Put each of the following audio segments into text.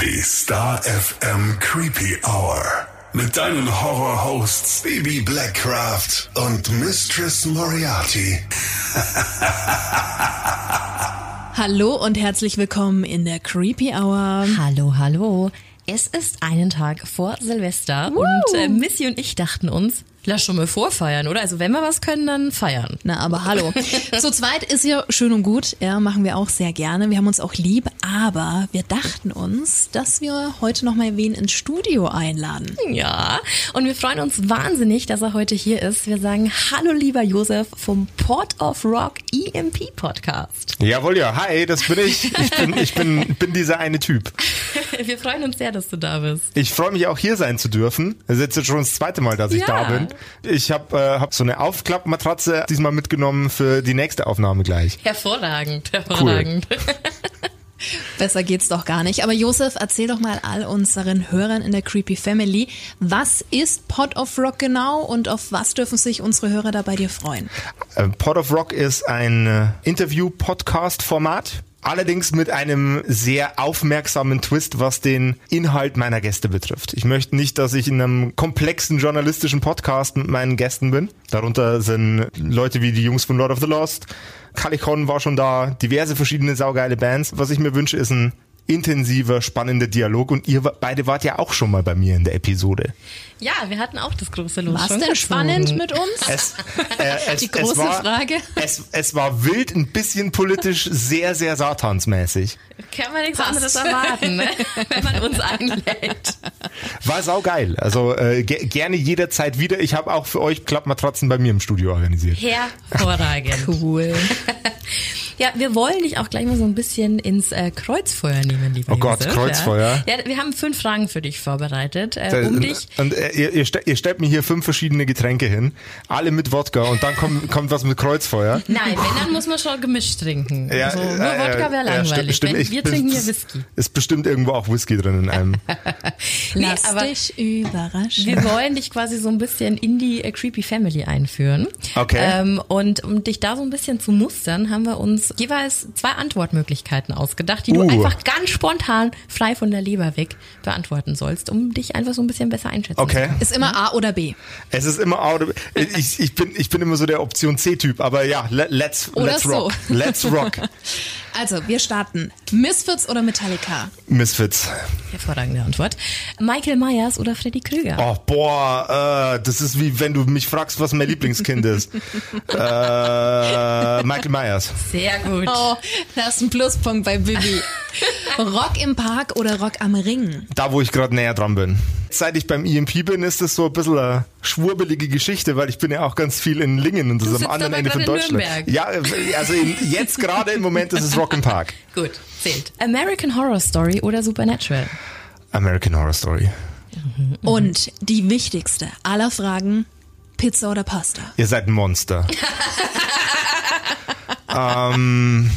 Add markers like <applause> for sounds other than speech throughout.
Die Star FM Creepy Hour. Mit deinen Horror-Hosts Baby Blackcraft und Mistress Moriarty. <laughs> Hallo und herzlich willkommen in der Creepy Hour. Hallo, hallo. Es ist einen Tag vor Silvester Woo. und äh, Missy und ich dachten uns, lass schon mal vorfeiern, oder? Also wenn wir was können, dann feiern. Na, aber hallo. Zu zweit ist ja schön und gut. Ja, machen wir auch sehr gerne. Wir haben uns auch lieb, aber wir dachten uns, dass wir heute noch mal wen ins Studio einladen. Ja, und wir freuen uns wahnsinnig, dass er heute hier ist. Wir sagen Hallo, lieber Josef vom Port of Rock EMP Podcast. Jawohl, ja. Hi, das bin ich. Ich bin, ich bin, bin dieser eine Typ. Wir freuen uns sehr, dass du da bist. Ich freue mich auch hier sein zu dürfen. Es ist jetzt schon das zweite Mal, dass ich Ja. da bin. Ich habe äh, hab so eine Aufklappmatratze diesmal mitgenommen für die nächste Aufnahme gleich. Hervorragend, hervorragend. <laughs> Besser geht's doch gar nicht. Aber Josef, erzähl doch mal all unseren Hörern in der Creepy Family, was ist Pot of Rock genau und auf was dürfen sich unsere Hörer da bei dir freuen? Äh, Pod of Rock ist ein äh, Interview-Podcast-Format. Allerdings mit einem sehr aufmerksamen Twist, was den Inhalt meiner Gäste betrifft. Ich möchte nicht, dass ich in einem komplexen journalistischen Podcast mit meinen Gästen bin. Darunter sind Leute wie die Jungs von Lord of the Lost. Calicon war schon da, diverse verschiedene saugeile Bands. Was ich mir wünsche, ist ein intensiver, spannender Dialog. Und ihr beide wart ja auch schon mal bei mir in der Episode. Ja, wir hatten auch das große Los. Was schon denn spannend mit uns? Es, äh, <laughs> es, Die große es war, Frage. Es, es war wild, ein bisschen politisch, sehr, sehr satansmäßig. Kann man nichts Passt. anderes erwarten, ne? <laughs> wenn man uns einlädt. War saugeil. Also äh, ge gerne jederzeit wieder. Ich habe auch für euch Klappmatratzen bei mir im Studio organisiert. Hervorragend. Cool. <laughs> Ja, wir wollen dich auch gleich mal so ein bisschen ins äh, Kreuzfeuer nehmen, lieber Oh Gott, Josef, Kreuzfeuer? Ja. ja, wir haben fünf Fragen für dich vorbereitet, äh, um dich. Und äh, ihr, ihr, ste ihr stellt mir hier fünf verschiedene Getränke hin, alle mit Wodka und dann kommt, kommt was mit Kreuzfeuer. Nein, wenn, dann muss man schon gemischt trinken. also, nur äh, Wodka wäre ja, langweilig. stimmt, Wenn- stimmt. wir trinken hier es- Whisky. Ist bestimmt irgendwo auch Whisky drin in einem. <laughs> Nee, Lass aber dich überraschen. wir wollen dich quasi so ein bisschen in die äh, Creepy Family einführen. Okay. Ähm, und um dich da so ein bisschen zu mustern, haben wir uns jeweils zwei Antwortmöglichkeiten ausgedacht, die du Uh. einfach ganz spontan frei von der Leber weg beantworten sollst, um dich einfach so ein bisschen besser einschätzen zu Okay. können. Ist immer A oder B. Es ist immer out of, ich, ich bin ich bin immer so der Option C Typ, aber ja, le- let's Oder let's so. rock. Let's rock. <laughs> Also, wir starten. Misfits oder Metallica? Misfits. Hervorragende Antwort. Michael Myers oder Freddy Krüger? Oh, boah, äh, das ist wie wenn du mich fragst, was mein Lieblingskind ist. <laughs> äh, Michael Myers. Sehr gut. Oh, das ist ein Pluspunkt bei Bibi. <laughs> Rock im Park oder Rock am Ring? Da, wo ich gerade näher dran bin. Seit ich beim EMP bin, ist das so ein bisschen eine schwurbelige Geschichte, weil ich bin ja auch ganz viel in Lingen und das Du ist am anderen Ende von Deutschland. Nürnberg. Ja, äh, also in, jetzt gerade im Moment ist es Rock im Park. <laughs> Gut, zählt. American Horror Story oder Supernatural? American Horror Story. Und die wichtigste aller Fragen, Pizza oder Pasta? Ihr seid ein Monster. <laughs> ähm,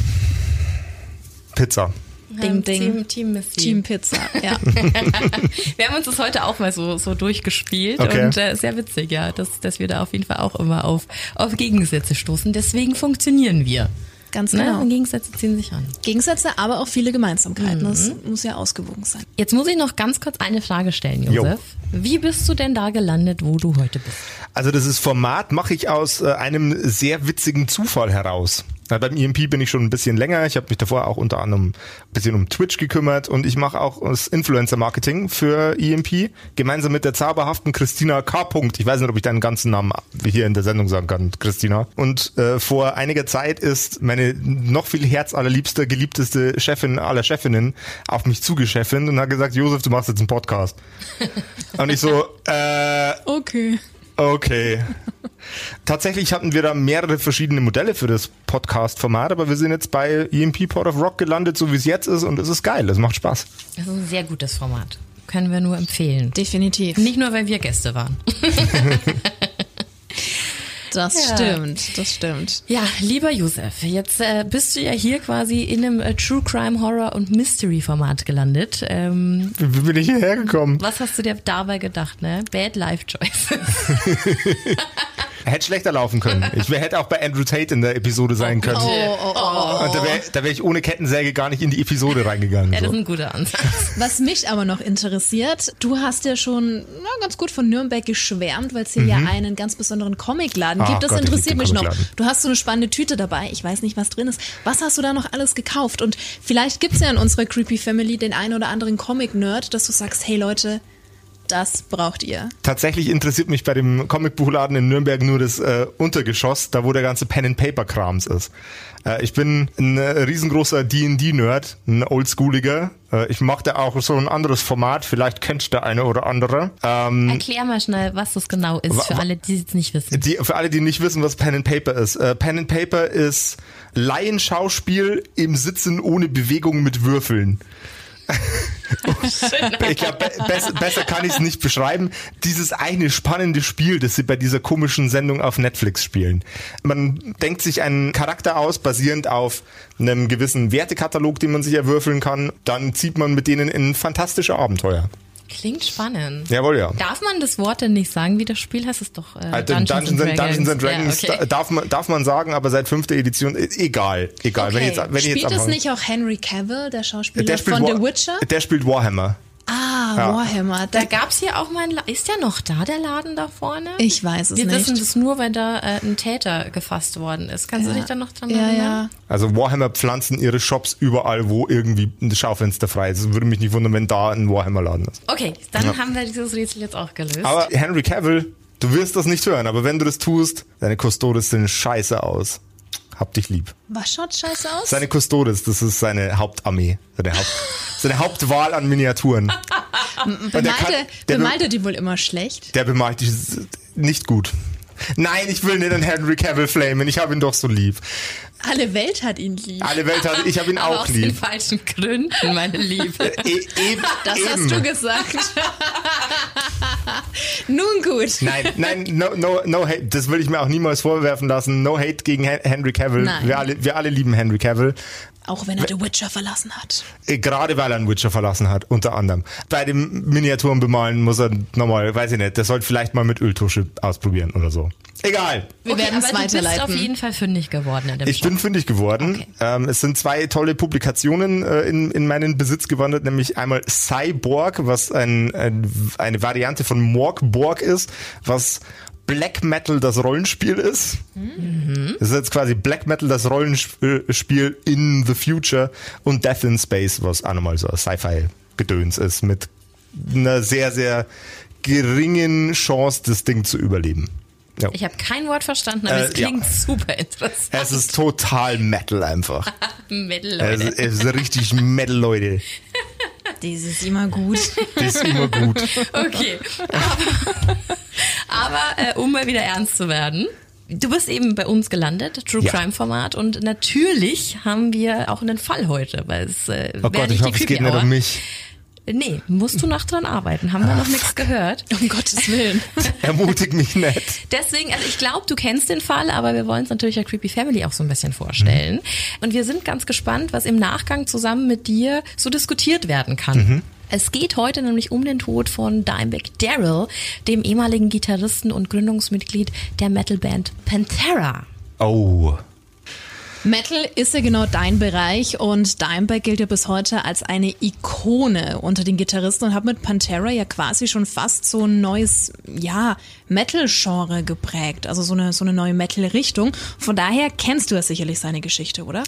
Pizza. Ding, ding. Team, Team Missy. Team Pizza, ja. <laughs> Wir haben uns das heute auch mal so, so durchgespielt Okay. und äh, sehr witzig, ja, dass, dass wir da auf jeden Fall auch immer auf, auf Gegensätze stoßen. Deswegen funktionieren wir. Ganz Ne? genau. Und Gegensätze ziehen sich an. Gegensätze, aber auch viele Gemeinsamkeiten. Das muss ja ausgewogen sein. Jetzt muss ich noch ganz kurz eine Frage stellen, Josef. Wie bist du denn da gelandet, wo du heute bist? Also das ist Format mache ich aus äh, einem sehr witzigen Zufall heraus. Na, beim EMP bin ich schon ein bisschen länger. Ich habe mich davor auch unter anderem ein bisschen um Twitch gekümmert und ich mache auch das Influencer-Marketing für EMP gemeinsam mit der zauberhaften Christina K. Punkt. Ich weiß nicht, ob ich deinen ganzen Namen hier in der Sendung sagen kann, Christina. Und äh, vor einiger Zeit ist meine noch viel herzallerliebste, geliebteste Chefin aller Chefinnen auf mich zugescheffin und hat gesagt, Josef, du machst jetzt einen Podcast. <laughs> und ich so, äh, Okay. Okay. Tatsächlich hatten wir da mehrere verschiedene Modelle für das Podcast-Format, aber wir sind jetzt bei EMP Port of Rock gelandet, so wie es jetzt ist, und es ist geil, es macht Spaß. Das ist ein sehr gutes Format. Können wir nur empfehlen. Definitiv. Nicht nur, weil wir Gäste waren. <laughs> Das Ja. stimmt, das stimmt. Ja, lieber Josef, jetzt äh, bist du ja hier quasi in einem äh, True Crime Horror und Mystery Format gelandet. Ähm, Wie, bin ich hierher gekommen? was hast du dir dabei gedacht, ne? Bad Life Choices. <laughs> Hätte schlechter laufen können. Ich wär, hätte auch bei Andrew Tate in der Episode sein können. Oh, oh, oh. Und da wäre da wär ich ohne Kettensäge gar nicht in die Episode reingegangen. Ja, das so. ist ein guter Ansatz. Was mich aber noch interessiert, du hast ja schon na, ganz gut von Nürnberg geschwärmt, weil es hier ja einen ganz besonderen Comicladen Ah, gibt. Das Gott, interessiert mich noch. Du hast so eine spannende Tüte dabei. Ich weiß nicht, was drin ist. Was hast du da noch alles gekauft? Und vielleicht gibt's ja in unserer Creepy Family den einen oder anderen Comic-Nerd, dass du sagst, hey Leute, das braucht ihr. Tatsächlich interessiert mich bei dem Comicbuchladen in Nürnberg nur das äh, Untergeschoss, da wo der ganze Pen-and-Paper-Krams ist. Äh, ich bin ein äh, riesengroßer D&D-Nerd, ein Oldschooliger. Äh, ich mache auch so ein anderes Format, vielleicht kennt der eine oder andere. Ähm, Erklär mal schnell, was das genau ist, für alle, die es jetzt nicht wissen. die, für alle, die nicht wissen, was Pen and Paper ist. Äh, Pen and Paper ist Laienschauspiel im Sitzen ohne Bewegung mit Würfeln. <laughs> ich glaube, be besser, kann ich es nicht beschreiben. Dieses eine spannende Spiel, das sie bei dieser komischen Sendung auf Netflix spielen. Man denkt sich einen Charakter aus, basierend auf einem gewissen Wertekatalog, den man sich erwürfeln kann. Dann zieht man mit denen in fantastische Abenteuer. Klingt spannend. Jawohl, ja. Darf man das Wort denn nicht sagen, wie das Spiel heißt? Es doch äh, Also Dungeons, and Dungeons and Dragons Ja, okay. da- darf man darf man sagen, aber seit fünfter Edition äh, egal, egal. Wenn ich jetzt wenn ich Spielt jetzt es nicht auch Henry Cavill, der Schauspieler der von War- The Witcher? Der spielt Warhammer. Ah, Ja. Warhammer. Da, Da gab's hier auch mal, ein La ist der noch da, der Laden da vorne? ich weiß es Wir nicht. wissen das nur, wenn da äh, ein Täter gefasst worden ist. Kannst du dich da noch dran ja, erinnern? ja. Also Warhammer pflanzen ihre Shops überall, wo irgendwie ein Schaufenster frei ist. Es würde mich nicht wundern, wenn da ein Warhammer Laden ist. Okay, dann Ja. haben wir dieses Rätsel jetzt auch gelöst. Aber Henry Cavill, du wirst das nicht hören, aber wenn du das tust, deine Custodes sehen scheiße aus. Hab dich lieb. Was schaut scheiße aus? Seine Custodes, das ist seine Hauptarmee, seine, Haupt, <laughs> seine Hauptwahl an Miniaturen. <laughs> Der Bemalte, kann- der be- bemalt er die wohl immer schlecht? Der bemalt dich nicht gut. Nein, ich will nicht an Henry Cavill flamen. Ich habe ihn doch so lieb. Alle Welt hat ihn lieb. Alle Welt hat, ich habe ihn <laughs> auch aus den lieb. falschen Gründen, meine Liebe. <laughs> E eben, Das eben. hast du gesagt. <laughs> Nun gut. Nein, nein, no, no, no hate. Das will ich mir auch niemals vorwerfen lassen. No hate gegen Hen- Henry Cavill. Nein. Wir alle, wir alle lieben Henry Cavill. Auch wenn er The Witcher verlassen hat. Äh, Gerade weil er einen Witcher verlassen hat, unter anderem. Bei dem Miniaturen bemalen muss er nochmal, weiß ich nicht, der sollte vielleicht mal mit Öltusche ausprobieren oder so. Egal. Wir werden es aber du bist weiterleiten. auf jeden Fall fündig geworden in dem Ich Shop. bin fündig geworden. Okay. Ähm, es sind zwei tolle Publikationen äh, in, in meinen Besitz gewandert, nämlich einmal Cyborg, was ein, ein, eine Variante von Morgborg ist, was Black Metal das Rollenspiel ist. Das ist jetzt quasi Black Metal das Rollenspiel in the Future und Death in Space, was auch nochmal so Sci-Fi-Gedöns ist, mit einer sehr, sehr geringen Chance, das Ding zu überleben. Ja. Ich habe kein Wort verstanden, aber Äh, es klingt ja. super interessant. Es ist total Metal einfach. <laughs> Metal, Es, Leute. es ist richtig Metal, Leute. Das ist immer gut. Das ist immer gut. Okay. Aber, aber äh, um mal wieder ernst zu werden. Du bist eben bei uns gelandet, True Ja. Crime Format, und natürlich haben wir auch einen Fall heute, weil es äh, Oh Gott, ich die hoffe, es geht nicht um mich. Nee, musst du noch dran arbeiten. Haben wir noch nichts gehört. <laughs> Um Gottes Willen. <laughs> Ermutigt mich nicht. Deswegen, also ich glaube, du kennst den Fall, aber wir wollen es natürlich der Creepy Family auch so ein bisschen vorstellen. Und wir sind ganz gespannt, was im Nachgang zusammen mit dir so diskutiert werden kann. Es geht heute nämlich um den Tod von Dimebag Darrell, dem ehemaligen Gitarristen und Gründungsmitglied der Metalband Pantera. Oh. Metal ist ja genau dein Bereich und Dimebag gilt ja bis heute als eine Ikone unter den Gitarristen und hat mit Pantera ja quasi schon fast so ein neues, ja, Metal-Genre geprägt, also so eine, so eine neue Metal-Richtung. Von daher kennst du ja sicherlich seine Geschichte, oder?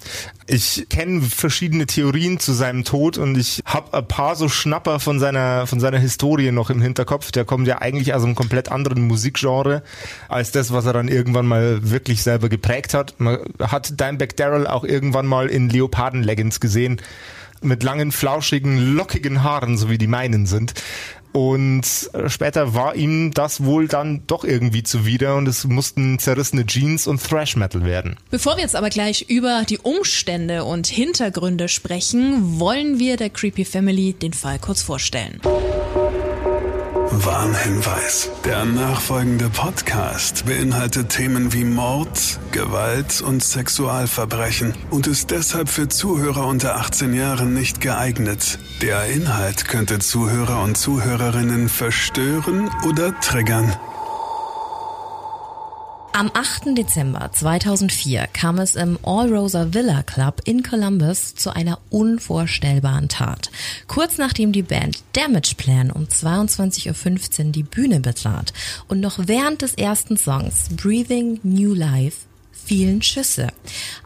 Ich kenne verschiedene Theorien zu seinem Tod und ich habe ein paar so Schnapper von seiner von seiner Historie noch im Hinterkopf. Der kommt ja eigentlich aus einem komplett anderen Musikgenre als das, was er dann irgendwann mal wirklich selber geprägt hat. Man hat Dimebag Darrell auch irgendwann mal in Leoparden-Leggings gesehen mit langen, flauschigen, lockigen Haaren, so wie die meinen sind. Und äh, später war ihm das wohl dann doch irgendwie zuwider und es mussten zerrissene Jeans und Thrash Metal werden. Bevor wir jetzt aber gleich über die Umstände und Hintergründe sprechen, wollen wir der Creepy Family den Fall kurz vorstellen. Warnhinweis. Der nachfolgende Podcast beinhaltet Themen wie Mord, Gewalt und Sexualverbrechen und ist deshalb für Zuhörer unter 18 Jahren nicht geeignet. Der Inhalt könnte Zuhörer und Zuhörerinnen verstören oder triggern. Am 8. Dezember 2004 kam es im All Rosa Villa Club in Columbus zu einer unvorstellbaren Tat. Kurz nachdem die Band Damage Plan um 22.15 Uhr die Bühne betrat und noch während des ersten Songs Breathing New Life fielen Schüsse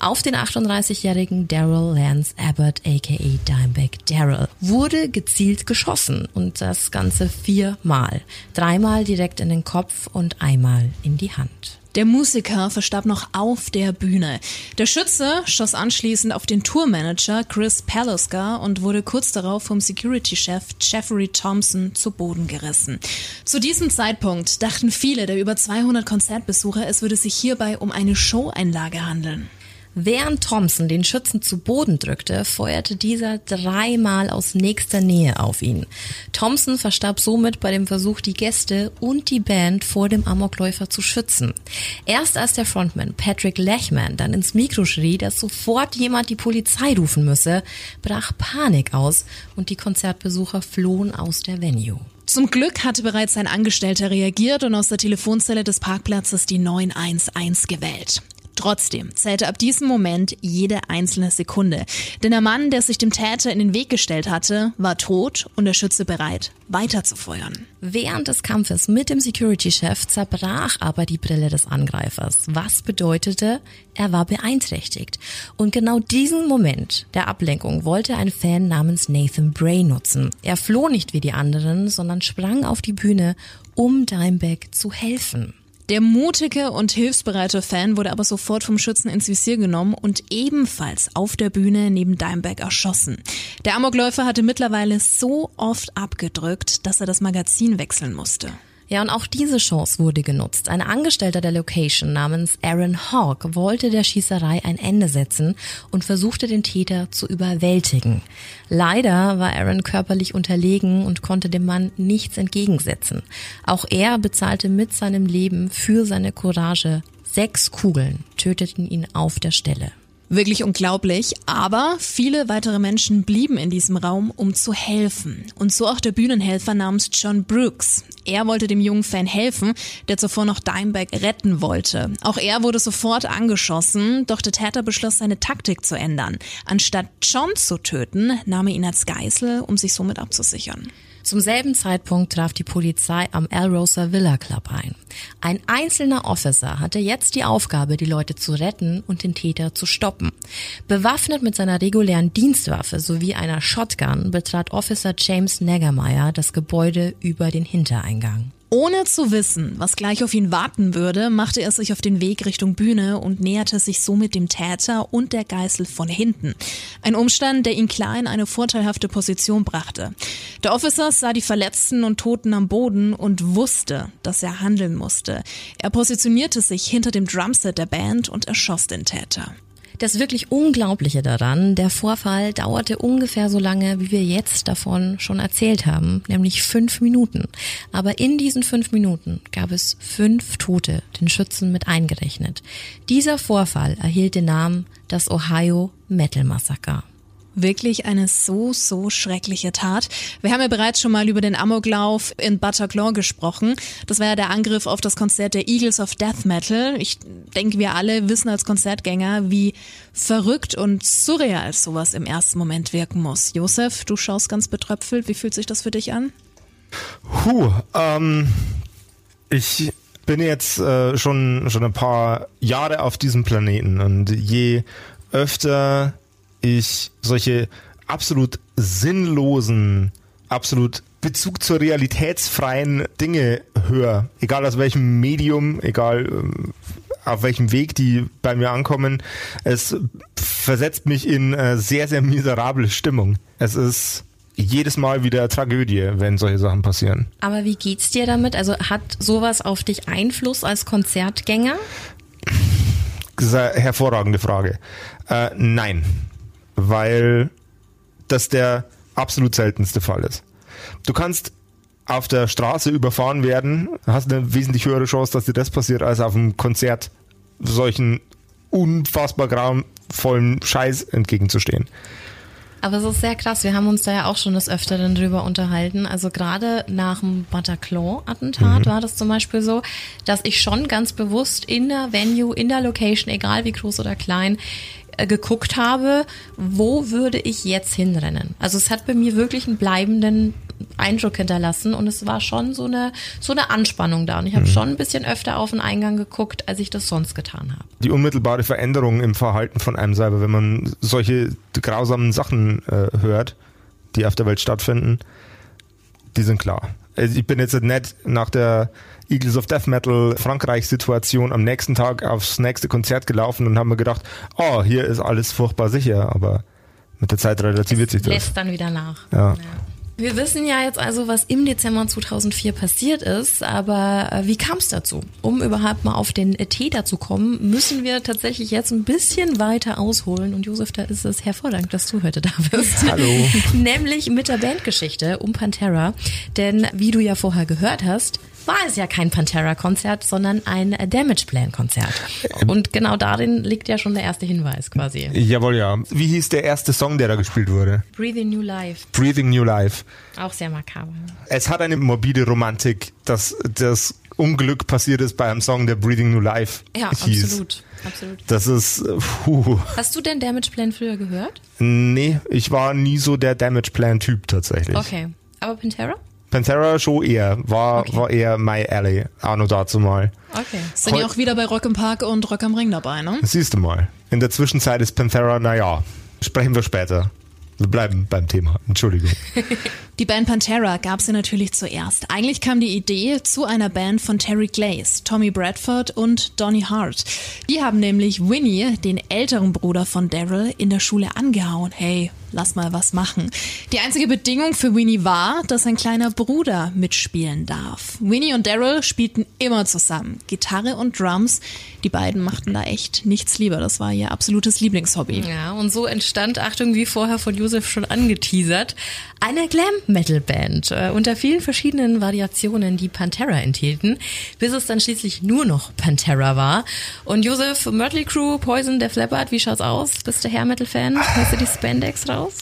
auf den 38-jährigen Daryl Lance Abbott aka Dimebag Daryl wurde gezielt geschossen und das ganze viermal. Dreimal direkt in den Kopf und einmal in die Hand. Der Musiker verstarb noch auf der Bühne. Der Schütze schoss anschließend auf den Tourmanager Chris Paluska und wurde kurz darauf vom Security-Chef Jeffrey Thompson zu Boden gerissen. Zu diesem Zeitpunkt dachten viele der über 200 Konzertbesucher, es würde sich hierbei um eine Showeinlage handeln. Während Thompson den Schützen zu Boden drückte, feuerte dieser dreimal aus nächster Nähe auf ihn. Thompson verstarb somit bei dem Versuch, die Gäste und die Band vor dem Amokläufer zu schützen. Erst als der Frontman Patrick Lechman dann ins Mikro schrie, dass sofort jemand die Polizei rufen müsse, brach Panik aus und die Konzertbesucher flohen aus der Venue. Zum Glück hatte bereits ein Angestellter reagiert und aus der Telefonzelle des Parkplatzes die 911 gewählt. Trotzdem zählte ab diesem Moment jede einzelne Sekunde. Denn der Mann, der sich dem Täter in den Weg gestellt hatte, war tot und der Schütze bereit, weiterzufeuern. Während des Kampfes mit dem Security-Chef zerbrach aber die Brille des Angreifers, was bedeutete, er war beeinträchtigt. Und genau diesen Moment der Ablenkung wollte ein Fan namens Nathan Bray nutzen. Er floh nicht wie die anderen, sondern sprang auf die Bühne, um Dimebag zu helfen. Der mutige und hilfsbereite Fan wurde aber sofort vom Schützen ins Visier genommen und ebenfalls auf der Bühne neben Dimebag erschossen. Der Amokläufer hatte mittlerweile so oft abgedrückt, dass er das Magazin wechseln musste. Ja, und auch diese Chance wurde genutzt. Ein Angestellter der Location namens Aaron Hawk wollte der Schießerei ein Ende setzen und versuchte den Täter zu überwältigen. Leider war Aaron körperlich unterlegen und konnte dem Mann nichts entgegensetzen. Auch er bezahlte mit seinem Leben für seine Courage. Sechs Kugeln töteten ihn auf der Stelle. Wirklich unglaublich, aber viele weitere Menschen blieben in diesem Raum, um zu helfen. Und so auch der Bühnenhelfer namens John Brooks. Er wollte dem jungen Fan helfen, der zuvor noch Dimebag retten wollte. Auch er wurde sofort angeschossen, doch der Täter beschloss, seine Taktik zu ändern. Anstatt John zu töten, nahm er ihn als Geisel, um sich somit abzusichern. Zum selben Zeitpunkt traf die Polizei am El Rosa Villa Club ein. Ein einzelner Officer hatte jetzt die Aufgabe, die Leute zu retten und den Täter zu stoppen. Bewaffnet mit seiner regulären Dienstwaffe sowie einer Shotgun betrat Officer James Negermeyer das Gebäude über den Hintereingang. Ohne zu wissen, was gleich auf ihn warten würde, machte er sich auf den Weg Richtung Bühne und näherte sich somit dem Täter und der Geißel von hinten. Ein Umstand, der ihn klar in eine vorteilhafte Position brachte. Der Officer sah die Verletzten und Toten am Boden und wusste, dass er handeln musste. Er positionierte sich hinter dem Drumset der Band und erschoss den Täter. Das wirklich Unglaubliche daran, der Vorfall dauerte ungefähr so lange, wie wir jetzt davon schon erzählt haben, nämlich fünf Minuten. Aber in diesen fünf Minuten gab es fünf Tote, den Schützen mit eingerechnet. Dieser Vorfall erhielt den Namen das Ohio Metal Massaker. Wirklich eine so, so schreckliche Tat. Wir haben ja bereits schon mal über den Amoklauf in Bataclan gesprochen. Das war ja der Angriff auf das Konzert der Eagles of Death Metal. Ich denke, wir alle wissen als Konzertgänger, wie verrückt und surreal sowas im ersten Moment wirken muss. Josef, du schaust ganz betröpfelt. Wie fühlt sich das für dich an? Puh, ähm, ich bin jetzt äh, schon, schon ein paar Jahre auf diesem Planeten und je öfter ich solche absolut sinnlosen, absolut Bezug zur realitätsfreien Dinge höre, egal aus welchem Medium, egal ähm, auf welchem Weg die bei mir ankommen, es versetzt mich in äh, sehr, sehr miserable Stimmung. Es ist jedes Mal wieder Tragödie, wenn solche Sachen passieren. Aber wie geht's dir damit? Also hat sowas auf dich Einfluss als Konzertgänger? Das ist eine hervorragende Frage. Äh, nein weil das der absolut seltenste Fall ist. Du kannst auf der Straße überfahren werden, hast eine wesentlich höhere Chance, dass dir das passiert, als auf einem Konzert solchen unfassbar grauenvollen Scheiß entgegenzustehen. Aber es ist sehr krass. Wir haben uns da ja auch schon des Öfteren drüber unterhalten. Also gerade nach dem Bataclan-Attentat mhm. war das zum Beispiel so, dass ich schon ganz bewusst in der Venue, in der Location, egal wie groß oder klein, geguckt habe, wo würde ich jetzt hinrennen. Also es hat bei mir wirklich einen bleibenden Eindruck hinterlassen und es war schon so eine so eine Anspannung da und ich habe mhm. schon ein bisschen öfter auf den Eingang geguckt, als ich das sonst getan habe. Die unmittelbare Veränderung im Verhalten von einem selber, wenn man solche grausamen Sachen äh, hört, die auf der Welt stattfinden, die sind klar. Also ich bin jetzt nicht nach der Eagles of Death Metal Frankreich-Situation am nächsten Tag aufs nächste Konzert gelaufen und haben mir gedacht, oh, hier ist alles furchtbar sicher, aber mit der Zeit relativiert es sich das. Lässt dann wieder nach. Ja. ja. Wir wissen ja jetzt also, was im Dezember 2004 passiert ist, aber äh, wie kam es dazu? Um überhaupt mal auf den Täter zu kommen, müssen wir tatsächlich jetzt ein bisschen weiter ausholen. Und Josef, da ist es hervorragend, dass du heute da bist. <laughs> Hallo. <laughs> Nämlich mit der Bandgeschichte um Pantera. Denn wie du ja vorher gehört hast, war es ja kein Pantera-Konzert, sondern ein Damage Plan-Konzert. Und genau darin liegt ja schon der erste Hinweis quasi. Jawohl, ja. Wie hieß der erste Song, der da gespielt wurde? Breathing New Life. Breathing New Life. Auch sehr makaber. Es hat eine morbide Romantik, dass das Unglück passiert ist bei einem Song, der Breathing New Life ja, hieß. absolut. Absolut. Das ist, puh. Hast du denn Damage Plan früher gehört? Nee, ich war nie so der Damage Plan Typ tatsächlich. Okay. Aber Pantera? Pantera schon eher, war, okay. war eher My Alley, auch noch dazu mal. Okay. Sind ja auch wieder bei Rock im Park und Rock am Ring dabei, ne? Siehst du mal. In der Zwischenzeit ist Pantera, naja, sprechen wir später. Wir bleiben beim Thema. Entschuldigung. <laughs> Die Band Pantera gab sie natürlich zuerst. Eigentlich kam die Idee zu einer Band von Terry Glaze, Tommy Bradford und Donny Hart. Die haben nämlich Winnie, den älteren Bruder von Daryl, in der Schule angehauen. Hey, lass mal was machen. Die einzige Bedingung für Winnie war, dass sein kleiner Bruder mitspielen darf. Winnie und Daryl spielten immer zusammen. Gitarre und Drums. Die beiden machten da echt nichts lieber. Das war ihr absolutes Lieblingshobby. Ja, und so entstand, Achtung, wie vorher von Josef schon angeteasert, eine Glam-Metal-Band äh, unter vielen verschiedenen Variationen, die Pantera enthielten, bis es dann schließlich nur noch Pantera war. Und Josef, Mötley Crew, Poison, Def Leppard, wie schaut's aus? Bist du Hair-Metal-Fan? Hörst du die Spandex raus?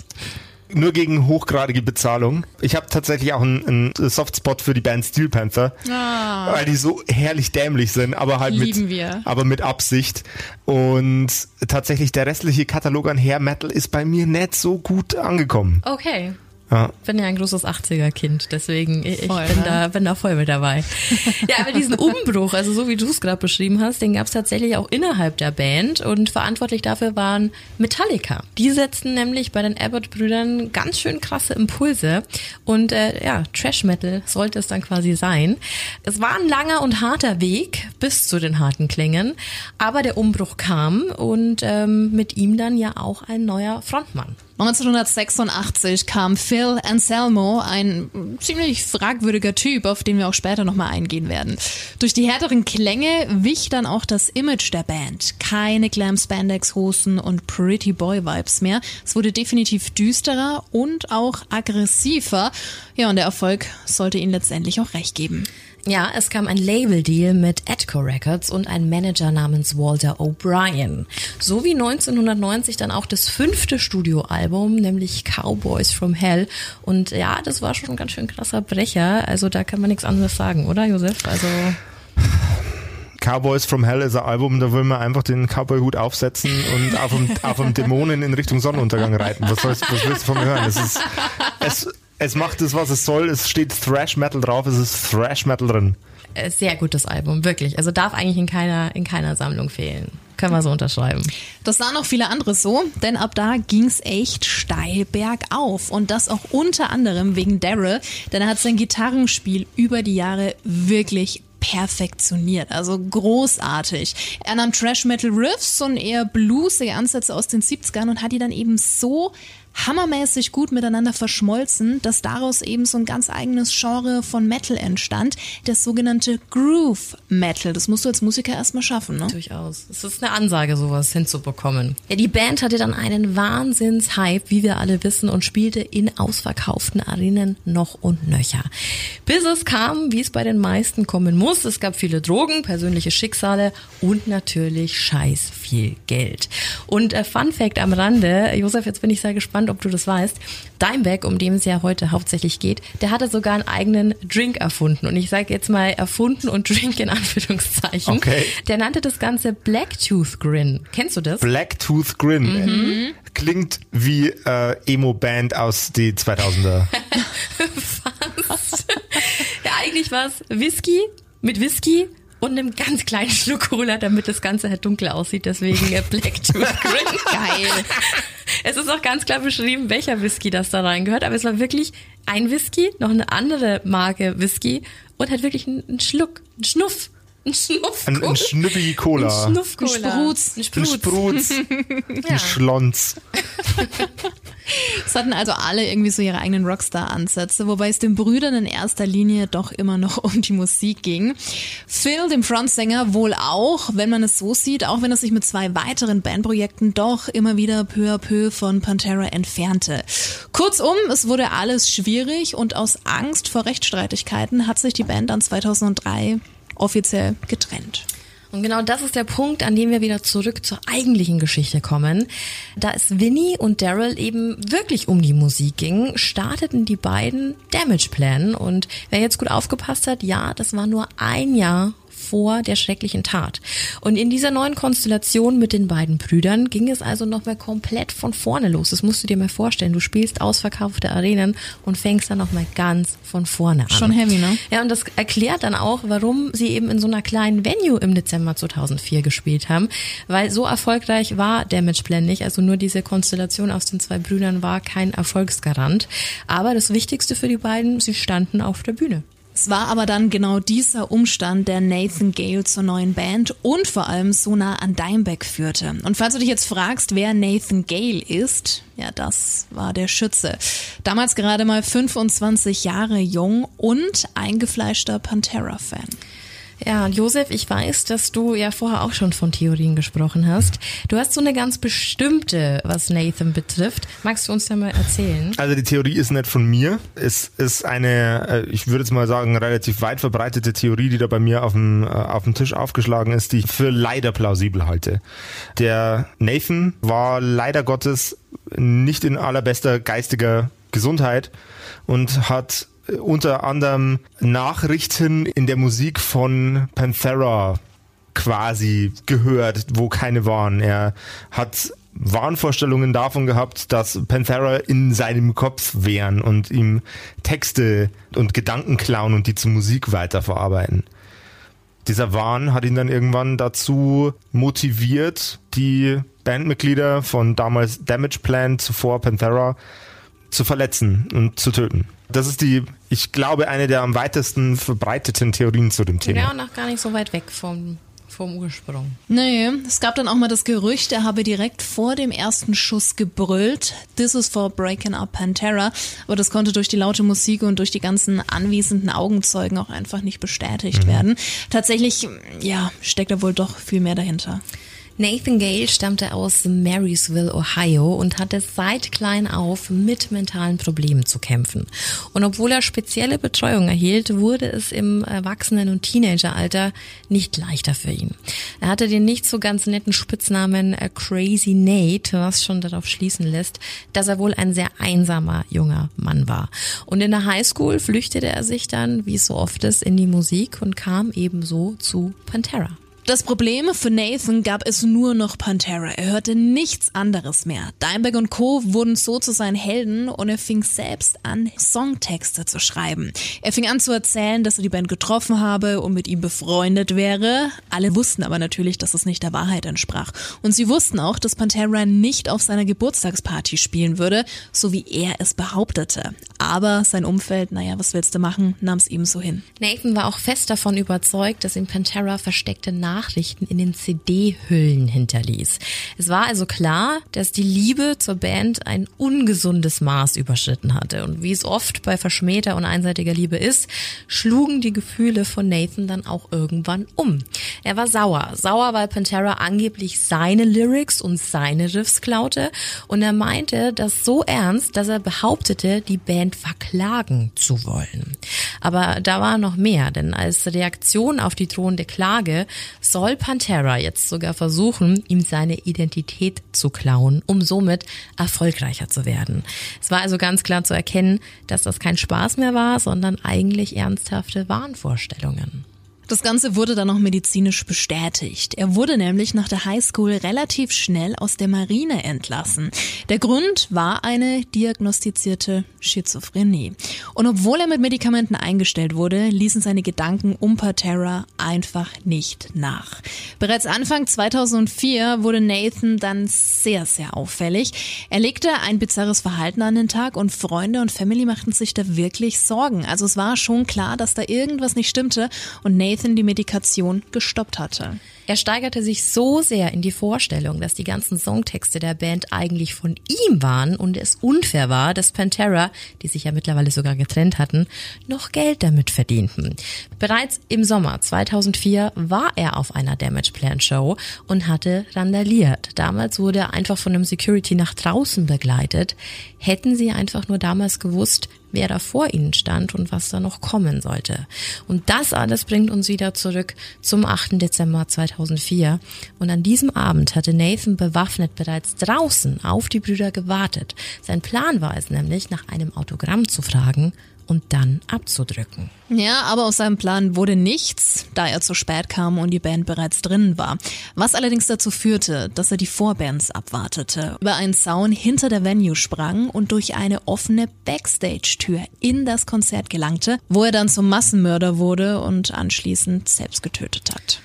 nur gegen hochgradige Bezahlung. Ich habe tatsächlich auch einen, einen Softspot für die Band Steel Panther, ah. weil die so herrlich dämlich sind, aber halt Lieben mit, wir. aber mit Absicht. Und tatsächlich der restliche Katalog an Hair Metal ist bei mir nicht so gut angekommen. Okay. Ja. Bin ja ein großes 80er-Kind, deswegen ich voll, bin, ne? da, bin da voll mit dabei. ja, aber diesen <laughs> Umbruch, also so wie du es gerade beschrieben hast, den gab es tatsächlich auch innerhalb der Band und verantwortlich dafür waren Metallica. Die setzten nämlich bei den Abbott-Brüdern ganz schön krasse Impulse und äh, ja, Trash-Metal sollte es dann quasi sein. Es war ein langer und harter Weg bis zu den harten Klängen, aber der Umbruch kam und ähm, mit ihm dann ja auch ein neuer Frontmann. 1986 kam Phil Anselmo, ein ziemlich fragwürdiger Typ, auf den wir auch später nochmal eingehen werden. Durch die härteren Klänge wich dann auch das Image der Band. Keine Glam-Spandex-Hosen und Pretty Boy-Vibes mehr. Es wurde definitiv düsterer und auch aggressiver. Ja, und der Erfolg sollte ihnen letztendlich auch recht geben. Ja, es kam ein Label-Deal mit Edco Records und ein Manager namens Walter O'Brien. So wie 1990 dann auch das fünfte Studioalbum, nämlich Cowboys from Hell. Und ja, das war schon ein ganz schön krasser Brecher. Also da kann man nichts anderes sagen, oder Josef? Also Cowboys from Hell ist ein Album, da will man einfach den Cowboy-Hut aufsetzen und auf dem, auf dem <laughs> Dämonen in Richtung Sonnenuntergang reiten. Was, sollst, was willst du von mir hören? Es ist, es, es macht es, was es soll. Es steht Thrash Metal drauf. Es ist Thrash Metal drin. Äh, sehr gutes Album, wirklich. Also darf eigentlich in keiner, in keiner Sammlung fehlen. Können wir so unterschreiben. Das sahen auch viele andere so, denn ab da ging's echt steil bergauf. Und das auch unter anderem wegen Daryl, denn er hat sein Gitarrenspiel über die Jahre wirklich perfektioniert, also großartig. Er nahm Trash Metal Riffs und eher bluesige Ansätze aus den 70ern und hat die dann eben so hammermäßig gut miteinander verschmolzen, dass daraus eben so ein ganz eigenes Genre von Metal entstand, das sogenannte Groove Metal. Das musst du als Musiker erstmal schaffen, ne? Durchaus. Es ist eine Ansage, sowas hinzubekommen. Ja, die Band hatte dann einen Wahnsinns-Hype, wie wir alle wissen, und spielte in ausverkauften Arenen noch und nöcher. Bis es kam, wie es bei den meisten kommen muss. Es gab viele Drogen, persönliche Schicksale und natürlich scheiß viel Geld. Und äh, Fun Fact am Rande, Josef, jetzt bin ich sehr gespannt, gespannt, ob du das weißt. Dimebag, um den es ja heute hauptsächlich geht, der hatte sogar einen eigenen Drink erfunden. Und ich sage jetzt mal erfunden und <laughs> Drink in Anführungszeichen. Okay. Der nannte das Ganze Blacktooth Grin. Kennst du das? Blacktooth Grin. Mhm. Klingt wie äh, Emo-Band aus die 2000er. Fast. <laughs> ja, eigentlich war es Whisky mit Whisky und einem ganz kleinen Schluck Cola, damit das Ganze halt dunkel aussieht. Deswegen äh, Blacktooth Grin. <laughs> Geil. Es ist auch ganz klar beschrieben, welcher Whisky das da reingehört. Aber es war wirklich ein Whisky, noch eine andere Marke Whisky und halt wirklich ein, ein Schluck, ein Schnuff. Ein Schnuff. Ein, ein Schnüppi Cola. Ein Schnuff Ein Spruz. Ein Ein Spruz. Spruz. <laughs> Ein Schlons. Es hatten also alle irgendwie so ihre eigenen Rockstar-Ansätze, wobei es den Brüdern in erster Linie doch immer noch <laughs> um die Musik ging. Phil, dem Frontsänger, wohl auch, wenn man es so sieht, auch wenn er sich mit zwei weiteren Bandprojekten doch immer wieder peu à peu von Pantera entfernte. Kurzum, es wurde alles schwierig und aus Angst vor Rechtsstreitigkeiten hat sich die Band dann 2003 offiziell getrennt. Und genau das ist der Punkt, an dem wir wieder zurück zur eigentlichen Geschichte kommen. Da es Winnie und Daryl eben wirklich um die Musik ging, starteten die beiden Damage Plan. Und wer jetzt gut aufgepasst hat, ja, das war nur ein Jahr vor der schrecklichen Tat. Und in dieser neuen Konstellation mit den beiden Brüdern ging es also nochmal komplett von vorne los. Das musst du dir mal vorstellen. Du spielst ausverkaufte Arenen und fängst dann nochmal ganz von vorne an. Schon heavy, ne? Ja, und das erklärt dann auch, warum sie eben in so einer kleinen Venue im Dezember 2004 gespielt haben, weil so erfolgreich war Damage Plan nicht, also nur diese Konstellation aus den zwei Brüdern war kein Erfolgsgarant. Aber das Wichtigste für die beiden, sie standen auf der Bühne. Es war aber dann genau dieser Umstand, der Nathan Gale zur neuen Band und vor allem so nah an Dimebag führte. Und falls du dich jetzt fragst, wer Nathan Gale ist, ja, das war der Schütze. Damals gerade mal 25 Jahre jung und eingefleischter Pantera-Fan. Ja, Josef, ich weiß, dass du ja vorher auch schon von Theorien gesprochen hast. Du hast so eine ganz bestimmte, was Nathan betrifft. Magst du uns da mal erzählen? Also die Theorie ist nicht von mir. Es ist eine, äh, ich würde jetzt mal sagen, relativ weit verbreitete Theorie, die da bei mir auf dem, äh, auf dem Tisch aufgeschlagen ist, die ich für leider plausibel halte. Der Nathan war leider Gottes nicht in allerbester geistiger Gesundheit und hat unter anderem Nachrichten in der Musik von Panthera quasi gehört, wo keine waren. Er hat Wahnvorstellungen davon gehabt, dass Panthera in seinem Kopf wären und ihm Texte und Gedanken klauen und die zu Musik weiterverarbeiten. Dieser Wahn hat ihn dann irgendwann dazu motiviert, die Bandmitglieder von damals Damage Plan, zuvor Panthera, zu verletzen und zu töten. Das ist die, ich glaube, eine der am weitesten verbreiteten Theorien zu dem Thema. Ja, noch gar nicht so weit weg vom, vom Ursprung. Nee, es gab dann auch mal das Gerücht, er habe direkt vor dem ersten Schuss gebrüllt, This is for breaking up Pantera, aber das konnte durch die laute Musik und durch die ganzen anwesenden Augenzeugen auch einfach nicht bestätigt werden. Tatsächlich, ja, steckt da wohl doch viel mehr dahinter. Nathan Gale stammte aus Marysville, Ohio und hatte seit klein auf mit mentalen Problemen zu kämpfen. Und obwohl er spezielle Betreuung erhielt, wurde es im Erwachsenen- und Teenageralter nicht leichter für ihn. Er hatte den nicht so ganz netten Spitznamen äh, Crazy Nate, was schon darauf schließen lässt, dass er wohl ein sehr einsamer junger Mann war. Und in der Highschool flüchtete er sich dann, wie es so oft ist, in die Musik und kam ebenso zu Pantera. Das Problem für Nathan gab es nur noch Pantera. Er hörte nichts anderes mehr. Dimebag und Co. wurden so zu seinen Helden und er fing selbst an, Songtexte zu schreiben. Er fing an zu erzählen, dass er die Band getroffen habe und mit ihm befreundet wäre. Alle wussten aber natürlich, dass es nicht der Wahrheit entsprach. Und sie wussten auch, dass Pantera nicht auf seiner Geburtstagsparty spielen würde, so wie er es behauptete. Aber sein Umfeld, naja, was willst du machen, nahm es so hin. Nathan war auch fest davon überzeugt, dass ihm Pantera versteckte Nachrichten in den CD-Hüllen hinterließ. Es war also klar, dass die Liebe zur Band ein ungesundes Maß überschritten hatte. Und wie es oft bei verschmähter und einseitiger Liebe ist, schlugen die Gefühle von Nathan dann auch irgendwann um. Er war sauer. Sauer, weil Pantera angeblich seine Lyrics und seine Riffs klaute. Und er meinte das so ernst, dass er behauptete, die Band verklagen zu wollen. Aber da war noch mehr, denn als Reaktion auf die drohende Klage soll Pantera jetzt sogar versuchen, ihm seine Identität zu klauen, um somit erfolgreicher zu werden. Es war also ganz klar zu erkennen, dass das kein Spaß mehr war, sondern eigentlich ernsthafte Wahnvorstellungen. Das Ganze wurde dann noch medizinisch bestätigt. Er wurde nämlich nach der Highschool relativ schnell aus der Marine entlassen. Der Grund war eine diagnostizierte Schizophrenie. Und obwohl er mit Medikamenten eingestellt wurde, ließen seine Gedanken um Patera einfach nicht nach. Bereits Anfang 2004 wurde Nathan dann sehr, sehr auffällig. Er legte ein bizarres Verhalten an den Tag und Freunde und Family machten sich da wirklich Sorgen. Also es war schon klar, dass da irgendwas nicht stimmte und Nathan Nathan die Medikation gestoppt hatte. Er steigerte sich so sehr in die Vorstellung, dass die ganzen Songtexte der Band eigentlich von ihm waren und es unfair war, dass Pantera, die sich ja mittlerweile sogar getrennt hatten, noch Geld damit verdienten. Bereits im Sommer 2004 war er auf einer Damage Plan Show und hatte randaliert. Damals wurde er einfach von einem Security nach draußen begleitet. Hätten sie einfach nur damals gewusst, wer da vor ihnen stand und was da noch kommen sollte. Und das alles bringt uns wieder zurück zum 8. Dezember 2004. Und an diesem Abend hatte Nathan bewaffnet bereits draußen auf die Brüder gewartet. Sein Plan war es nämlich, nach einem Autogramm zu fragen und dann abzudrücken. Ja, aber aus seinem Plan wurde nichts, da er zu spät kam und die Band bereits drinnen war. Was allerdings dazu führte, dass er die Vorbands abwartete, über einen Zaun hinter der Venue sprang und durch eine offene Backstage-Tür in das Konzert gelangte, wo er dann zum Massenmörder wurde und anschließend selbst getötet hat.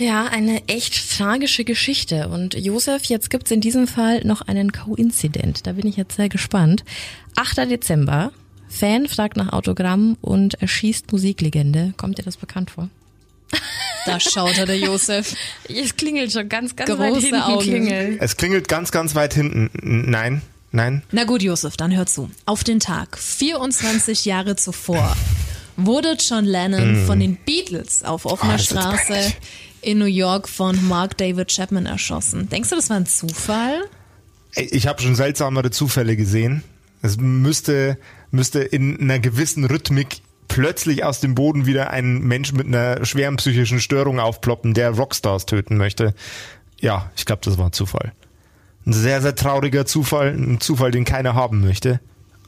Ja, eine echt tragische Geschichte. Und Josef, jetzt gibt's in diesem Fall noch einen Co-Incident. Da bin ich jetzt sehr gespannt. 8. Dezember, Fan fragt nach Autogramm und erschießt Musiklegende. Kommt dir das bekannt vor? Da schaut er der Josef. Es klingelt schon ganz, ganz Große weit hinten. Augen. Klingelt. Es klingelt ganz, ganz weit hinten. Nein, nein. Na gut, Josef, dann hör zu. Auf den Tag 24 Jahre zuvor wurde John Lennon von den Beatles auf offener ist Straße in New York von Mark David Chapman erschossen. Denkst du, das war ein Zufall? Ich habe schon seltsamere Zufälle gesehen. Es müsste, müsste in einer gewissen Rhythmik plötzlich aus dem Boden wieder ein Mensch mit einer schweren psychischen Störung aufploppen, der Rockstars töten möchte. Ja, ich glaube, das war ein Zufall. Ein sehr, sehr trauriger Zufall, ein Zufall, den keiner haben möchte.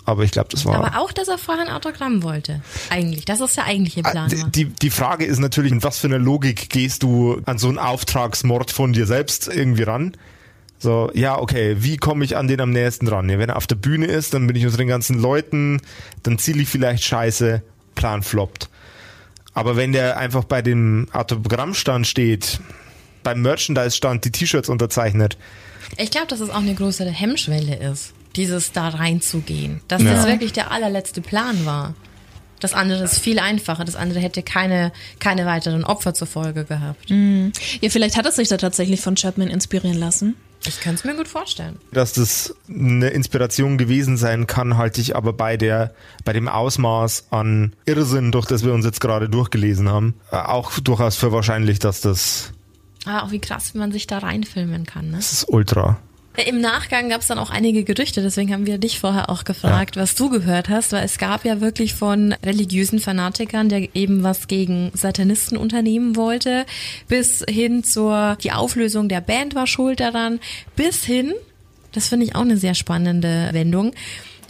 Aber ich glaube, das war. Aber auch, dass er vorher ein Autogramm wollte. Eigentlich. Das ist der eigentliche Plan. Ah, war. Die, die Frage ist natürlich, in was für einer Logik gehst du an so einen Auftragsmord von dir selbst irgendwie ran? So, ja, okay, wie komme ich an den am nächsten ran? Ja, wenn er auf der Bühne ist, dann bin ich unter den ganzen Leuten, dann ziele ich vielleicht scheiße, Plan floppt. Aber wenn der einfach bei dem Autogrammstand steht, beim Merchandise-Stand die T-Shirts unterzeichnet, Ich glaube, dass es auch eine größere Hemmschwelle ist, dieses da reinzugehen. Dass Ja. das wirklich der allerletzte Plan war. Das andere ist viel einfacher. Das andere hätte keine, keine weiteren Opfer zur Folge gehabt. Ja, vielleicht hat er sich da tatsächlich von Chapman inspirieren lassen. Ich kann es mir gut vorstellen. dass das eine Inspiration gewesen sein kann, halte ich aber bei der, bei dem Ausmaß an Irrsinn, durch das wir uns jetzt gerade durchgelesen haben, äh, auch durchaus für wahrscheinlich, dass das, Aber auch wie krass, wie man sich da reinfilmen kann. Ne? das ist ultra. Im Nachgang gab es dann auch einige Gerüchte, deswegen haben wir dich vorher auch gefragt, was du gehört hast, weil es gab ja wirklich von religiösen Fanatikern, der eben was gegen Satanisten unternehmen wollte, bis hin zur, die Auflösung der Band war schuld daran, bis hin, das finde ich auch eine sehr spannende Wendung,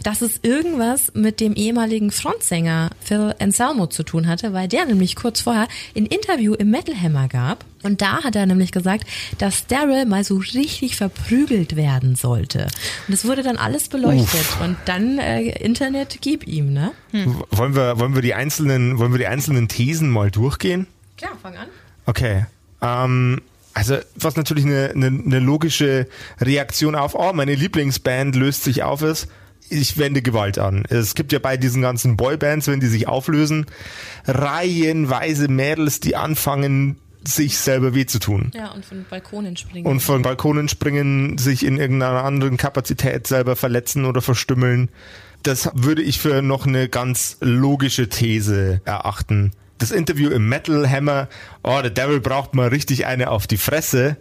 dass es irgendwas mit dem ehemaligen Frontsänger Phil Anselmo zu tun hatte, weil der nämlich kurz vorher ein Interview im Metal Hammer gab. Und da hat er nämlich gesagt, dass Daryl mal so richtig verprügelt werden sollte. Und es wurde dann alles beleuchtet. Uff. Und dann äh, Internet gib ihm, ne? W- Wollen wir, wollen wir die einzelnen, wollen wir die einzelnen Thesen mal durchgehen? Klar, fang an. Okay. Ähm, also, was natürlich eine, eine, eine logische Reaktion auf, oh, meine Lieblingsband löst sich auf ist, ich wende Gewalt an. Es gibt ja bei diesen ganzen Boybands, wenn die sich auflösen, reihenweise Mädels, die anfangen, sich selber weh zu tun. Ja, und von Balkonen springen. Und von Balkonen springen, sich in irgendeiner anderen Kapazität selber verletzen oder verstümmeln. Das würde ich für noch eine ganz logische These erachten. Das Interview im Metal Hammer, oh, der Devil braucht mal richtig eine auf die Fresse.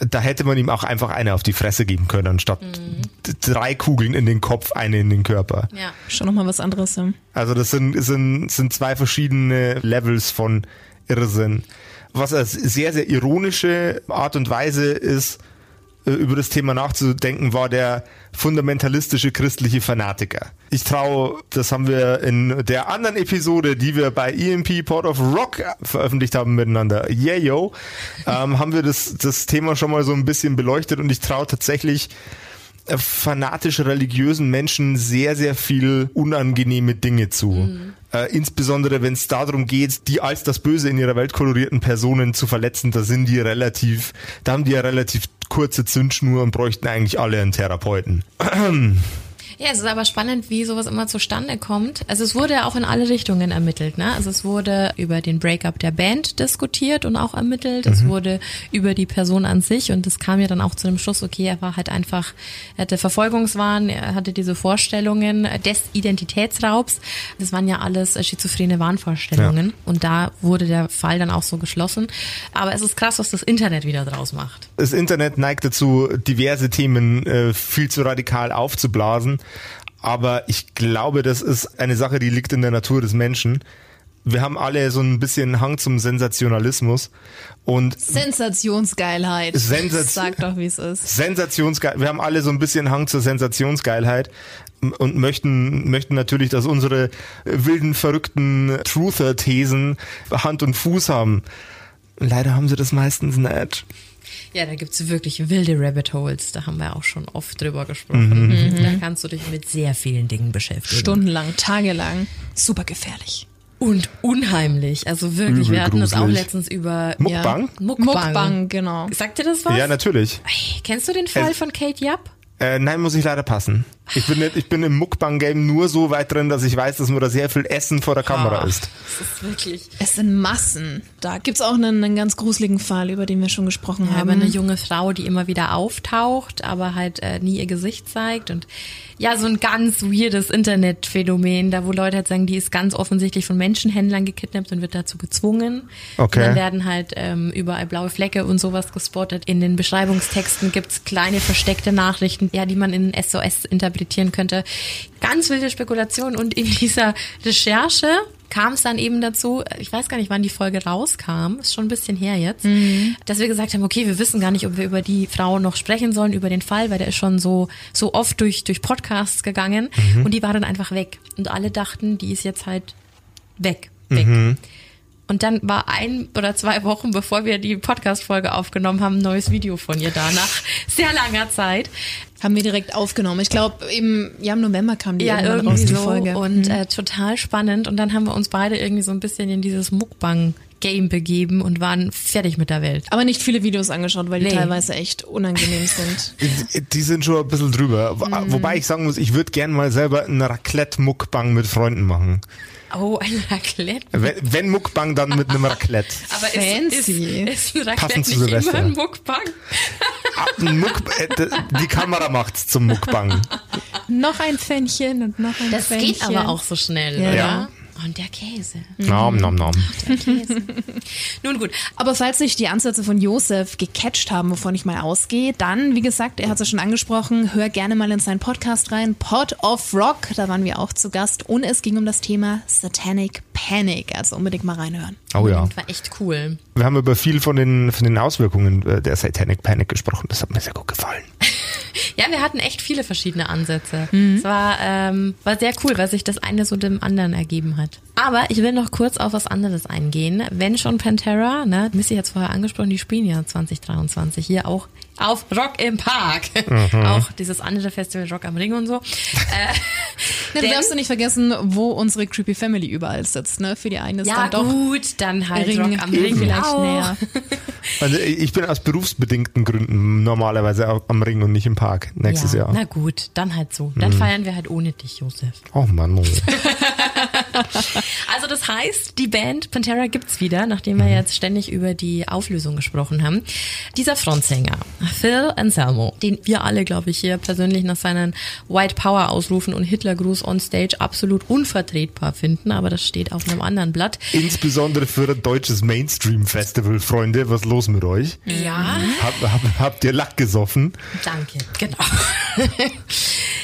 Da hätte man ihm auch einfach eine auf die Fresse geben können, anstatt Mhm. drei Kugeln in den Kopf, eine in den Körper. Ja. Schon nochmal was anderes. Ja. Also das sind, sind, sind zwei verschiedene Levels von Irrsinn. Was eine sehr, sehr ironische Art und Weise ist, über das Thema nachzudenken, war der fundamentalistische christliche Fanatiker. Ich traue, das haben wir in der anderen Episode, die wir bei EMP Port of Rock veröffentlicht haben miteinander, yeah yo, ähm, haben wir das, das Thema schon mal so ein bisschen beleuchtet und ich traue tatsächlich äh, fanatisch religiösen Menschen sehr, sehr viel unangenehme Dinge zu. Äh, insbesondere wenn es darum geht, die als das Böse in ihrer Welt kolorierten Personen zu verletzen, da sind die relativ, da haben die ja relativ kurze Zündschnur und bräuchten eigentlich alle einen Therapeuten. <clears throat> Ja, es ist aber spannend, wie sowas immer zustande kommt. Also es wurde ja auch in alle Richtungen ermittelt. Ne? Also es wurde über den Breakup der Band diskutiert und auch ermittelt. Es wurde über die Person an sich und es kam ja dann auch zu dem Schluss, okay, er war halt einfach, er hatte Verfolgungswahn, er hatte diese Vorstellungen des Identitätsraubs. Das waren ja alles schizophrene Wahnvorstellungen und da wurde der Fall dann auch so geschlossen. Aber es ist krass, was das Internet wieder draus macht. Das Internet neigt dazu, diverse Themen äh, viel zu radikal aufzublasen. Aber ich glaube, das ist eine Sache, die liegt in der Natur des Menschen. Wir haben alle so ein bisschen Hang zum Sensationalismus und Sensationsgeilheit. Sensation- Sag doch, wie es ist. Sensationsgeil. Wir haben alle so ein bisschen Hang zur Sensationsgeilheit und möchten möchten natürlich, dass unsere wilden, verrückten Truther-Thesen Hand und Fuß haben. Leider haben sie das meistens nicht. Ja, da gibt's wirklich wilde Rabbit Holes. Da haben wir auch schon oft drüber gesprochen. Mhm. Da kannst du dich mit sehr vielen Dingen beschäftigen. Stundenlang, tagelang. Super gefährlich. Und unheimlich. Also wirklich, Übel wir hatten das auch gruselig. letztens über Mukbang? Ja. Mukbang. Mukbang, genau. Sagt dir das was? Ja, natürlich. Ey, Kennst du den Fall Es- von Kate Yap? Äh, nein, muss ich leider passen. Ich bin, nicht, ich bin im Mukbang-Game nur so weit drin, dass ich weiß, dass mir da sehr viel Essen vor der Kamera ist. Das ist wirklich. Es sind Massen. Da gibt's auch einen, einen ganz gruseligen Fall, über den wir schon gesprochen Ja, haben. eine junge Frau, die immer wieder auftaucht, aber halt äh, nie ihr Gesicht zeigt und ja, so ein ganz weirdes Internetphänomen, da wo Leute halt sagen, die ist ganz offensichtlich von Menschenhändlern gekidnappt und wird dazu gezwungen. Okay. Und dann werden halt ähm, überall blaue Flecke und sowas gespottet. In den Beschreibungstexten gibt's kleine versteckte Nachrichten, ja, die man in SOS interpretieren könnte. Ganz wilde Spekulation und in dieser Recherche kam es dann eben dazu, ich weiß gar nicht, wann die Folge rauskam, ist schon ein bisschen her jetzt, dass wir gesagt haben, okay, wir wissen gar nicht, ob wir über die Frau noch sprechen sollen, über den Fall, weil der ist schon so, so oft durch, durch Podcasts gegangen und die war dann einfach weg. Und alle dachten, die ist jetzt halt weg, weg. Und dann war ein oder zwei Wochen, bevor wir die Podcast-Folge aufgenommen haben, ein neues Video von ihr da nach <laughs> sehr langer Zeit. haben wir direkt aufgenommen. Ich glaube, im, ja, im November kam die Ja, irgendwie raus, die so. Folge. Und äh, total spannend. Und dann haben wir uns beide irgendwie so ein bisschen in dieses Mukbang-Game begeben und waren fertig mit der Welt. aber nicht viele Videos angeschaut, weil die Nee. teilweise echt unangenehm <laughs> sind. Die- sind schon ein bisschen drüber. Mhm. Wobei ich sagen muss, ich würde gern mal selber einen Raclette-Mukbang mit Freunden machen. Oh, ein Raclette. Wenn, wenn Mukbang, dann mit einem Raclette. <laughs> Aber Fancy. Ist, ist ein Raclette Passend zu nicht Silvester. immer ein Mukbang? Ah, Muk äh, die Kamera macht's zum Mukbang. noch ein Pfännchen und noch ein Das Pfännchen. geht aber auch so schnell, Ja. oder? Und der Käse. Nom, nom, nom. Der Käse. Nun gut, Aber falls sich die Ansätze von Josef gecatcht haben, wovon ich mal ausgehe, dann, wie gesagt, er hat es ja schon angesprochen, hör gerne mal in seinen Podcast rein, Pod of Rock, da waren wir auch zu Gast und es ging um das Thema Satanic Panic, also unbedingt mal reinhören. Oh ja. das war echt cool. Wir haben über viel von den, von den Auswirkungen äh, der Satanic Panic gesprochen. Das hat mir sehr gut gefallen. Ja, wir hatten echt viele verschiedene Ansätze. Es war, ähm, war sehr cool, weil sich das eine so dem anderen ergeben hat. Aber ich will noch kurz auf was anderes eingehen. Wenn schon Pantera, ne, Missy hat es vorher angesprochen, die spielen ja 2023 hier auch auf Rock im Park. auch dieses andere Festival Rock am Ring und so. <laughs> Äh, Ja, du darfst du nicht vergessen, wo unsere Creepy Family überall sitzt, ne? Für die einen ist ja, dann doch gut, dann halt Ring, Rock am Ring vielleicht auch. näher. <laughs> Also ich bin aus berufsbedingten Gründen normalerweise am Ring und nicht im Park nächstes ja, Jahr. Na gut, dann halt so. Dann feiern wir halt ohne dich, Josef. Oh Mann. Oh. <laughs> <laughs> also das heißt, die Band Pantera gibt's wieder, nachdem wir jetzt ständig über die Auflösung gesprochen haben. Dieser Frontsänger, Phil Anselmo, den wir alle, glaube ich, hier persönlich nach seinen White Power Ausrufen und Hitlergruß on Stage absolut unvertretbar finden, aber das steht auf einem anderen Blatt. Insbesondere für ein deutsches Mainstream-Festival, Freunde. Was los mit euch? Ja. Hab, hab, habt ihr Lack gesoffen? Danke, genau. <laughs>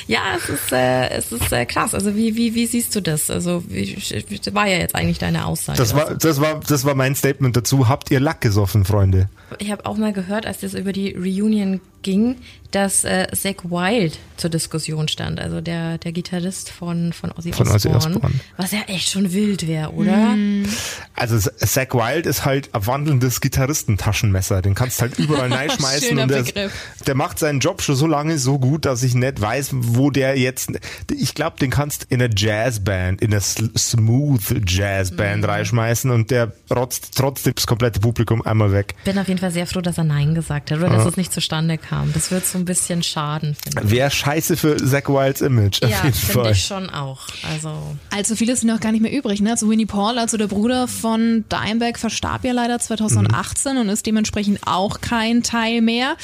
ja, es ist, äh, es ist äh, krass. Also wie, wie, wie siehst du das? Also das war ja jetzt eigentlich deine Aussage. Das war, das war, das war mein Statement dazu. Habt ihr Lack gesoffen, Freunde? Ich habe auch mal gehört, als das über die Reunion ging, dass äh, Zack Wild zur Diskussion stand, also der, der Gitarrist von, von Ozzy Von Ozzy Osbourne, was ja echt schon wild wäre, oder? Also Zack Wild ist halt ein wandelndes Gitarristentaschenmesser. Den kannst halt überall <laughs> reinschmeißen und der, der macht seinen Job schon so lange so gut, dass ich nicht weiß, wo der jetzt. Ich glaube, den kannst in eine Jazzband, in eine smooth Jazzband Mhm. reinschmeißen und der rotzt trotzdem das komplette Publikum einmal weg. Bin auf jeden Fall sehr froh, dass er Nein gesagt hat oder dass es nicht zustande kam. Das wird so ein bisschen schaden, finde ich. Wäre scheiße für Zack Wilds Image, auf Ja, finde ich schon auch. Also Allzu viele sind auch gar nicht mehr übrig. Ne? Also Winnie Paul, also der Bruder von Dimebag, verstarb ja leider 2018 und ist dementsprechend auch kein Teil mehr.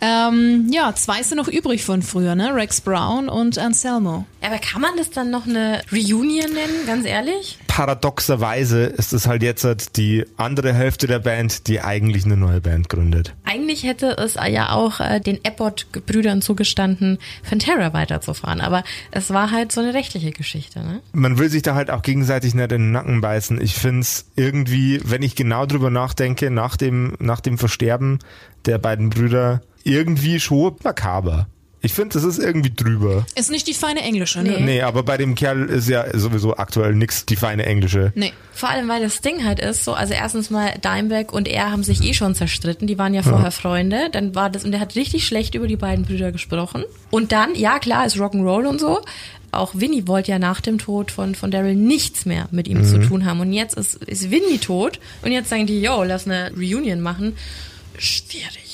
Ähm, ja, zwei sind noch übrig von früher, ne? Rex Brown und Anselmo. Aber kann man das dann noch eine Reunion nennen, ganz ehrlich? Paradoxerweise ist es halt jetzt halt die andere Hälfte der Band, die eigentlich eine neue Band gründet. Eigentlich hätte es ja auch äh, den Abbott-Brüdern zugestanden, Fantera weiterzufahren. Aber es war halt so eine rechtliche Geschichte, ne? man will sich da halt auch gegenseitig nicht in den Nacken beißen. Ich find's irgendwie, wenn ich genau drüber nachdenke, nach dem, nach dem Versterben der beiden Brüder, irgendwie schon makaber. Ich finde, das ist irgendwie drüber. Ist nicht die feine Englische, ne? Nee, aber bei dem Kerl ist ja sowieso aktuell nix die feine Englische. Nee. Vor allem, weil das Ding halt ist, so, also erstens mal Dimebag und er haben sich eh schon zerstritten, die waren ja vorher Freunde, dann war das, und er hat richtig schlecht über die beiden Brüder gesprochen. Und dann, ja klar, ist Rock'n'Roll und so, auch Winnie wollte ja nach dem Tod von, von Daryl nichts mehr mit ihm zu tun haben. Und jetzt ist, ist Winnie tot und jetzt sagen die, yo, lass eine Reunion machen. Schwierig.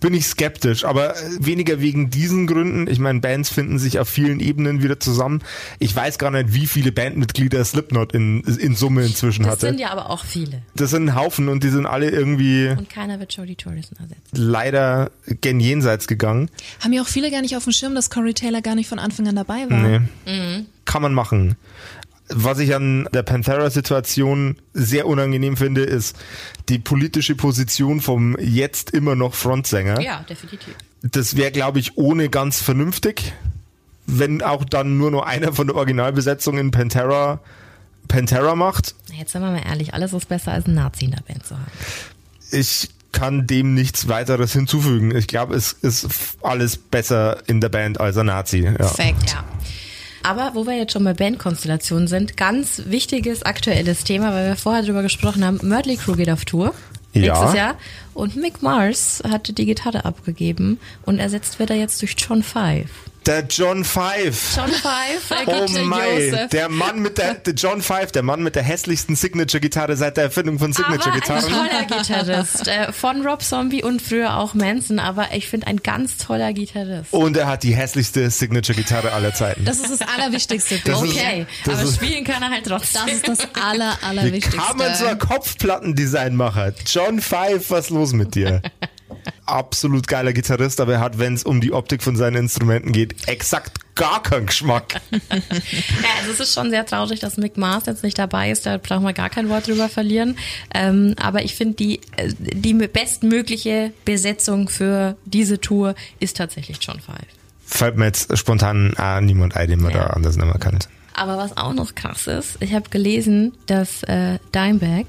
Bin ich skeptisch, aber äh, weniger wegen diesen Gründen. Ich meine, Bands finden sich auf vielen Ebenen wieder zusammen. Ich weiß gar nicht, wie viele Bandmitglieder Slipknot in, in Summe inzwischen Das hatte. sind ja aber auch viele. das sind ein Haufen und die sind alle irgendwie Und keiner wird Jodie Torres ersetzen. leider gen jenseits gegangen. Haben ja auch viele gar nicht auf dem Schirm, dass Corey Taylor gar nicht von Anfang an dabei war. Nee. Kann man machen. Was ich an der Panthera-Situation sehr unangenehm finde, ist die politische Position vom jetzt immer noch Frontsänger. Ja, definitiv. Das wäre, glaube ich, ohne ganz vernünftig, wenn auch dann nur noch einer von der Originalbesetzung in Pantera Pantera macht. Jetzt sind wir mal ehrlich, alles ist besser als ein Nazi in der Band zu haben. Ich kann dem nichts weiteres hinzufügen. Ich glaube, es ist alles besser in der Band als ein Nazi. Ja. Perfekt. Ja. Aber wo wir jetzt schon bei Bandkonstellationen sind, ganz wichtiges aktuelles Thema, weil wir vorher drüber gesprochen haben, Mötley Crew geht auf Tour. Ja. Nächstes Jahr. Und Mick Mars hat die Gitarre abgegeben und ersetzt wird er jetzt durch John Five. Der John Five. John Five, Oh gute mein, der Mann mit der, der John Five, der Mann mit der hässlichsten Signature-Gitarre seit der Erfindung von aber ein Signature-Gitarren. toller Gitarrist. äh, von Rob Zombie und früher auch Manson, aber ich finde ein ganz toller Gitarrist. Und er hat die hässlichste Signature-Gitarre aller Zeiten. Das ist das Allerwichtigste. Das bitte. ist- Okay, das aber ist- spielen kann er halt trotzdem. Das ist das <laughs> Aller, Wie Allerwichtigste. kann man so ein Kopfplattendesign machen? John Five, was ist los mit dir? <laughs> Absolut geiler Gitarrist, aber er hat, wenn es um die Optik von seinen Instrumenten geht, exakt gar keinen Geschmack. <laughs> Ja, also es ist schon sehr traurig, dass Mick Mars jetzt nicht dabei ist. Da brauchen wir gar kein Wort drüber verlieren. Ähm, aber ich finde, die, äh, die bestmögliche Besetzung für diese Tour ist tatsächlich John Five. Fällt mir jetzt spontan äh, niemand ein, den man Ja. da anders mehr kennt. Aber was auch noch krass ist, ich habe gelesen, dass äh, Dimebag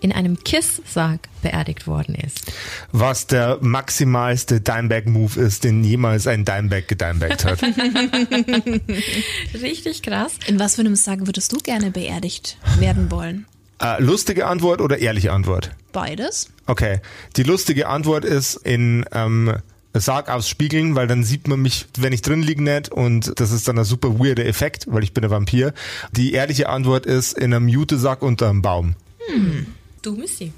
in einem Kiss-Sarg beerdigt worden ist. Was der maximalste Dimebag-Move ist, den jemals ein Dimebag gedimebagt hat. <laughs> Richtig krass. In was für einem Sarg würdest du gerne beerdigt werden wollen? äh, lustige Antwort oder ehrliche Antwort? Beides? Okay. Die lustige Antwort ist in ähm, Sarg ausspiegeln, weil dann sieht man mich, wenn ich drin liege nicht und das ist dann ein super weirder Effekt, weil ich bin ein Vampir. Die ehrliche Antwort ist in einem Jutesack unter einem Baum. Du Missy.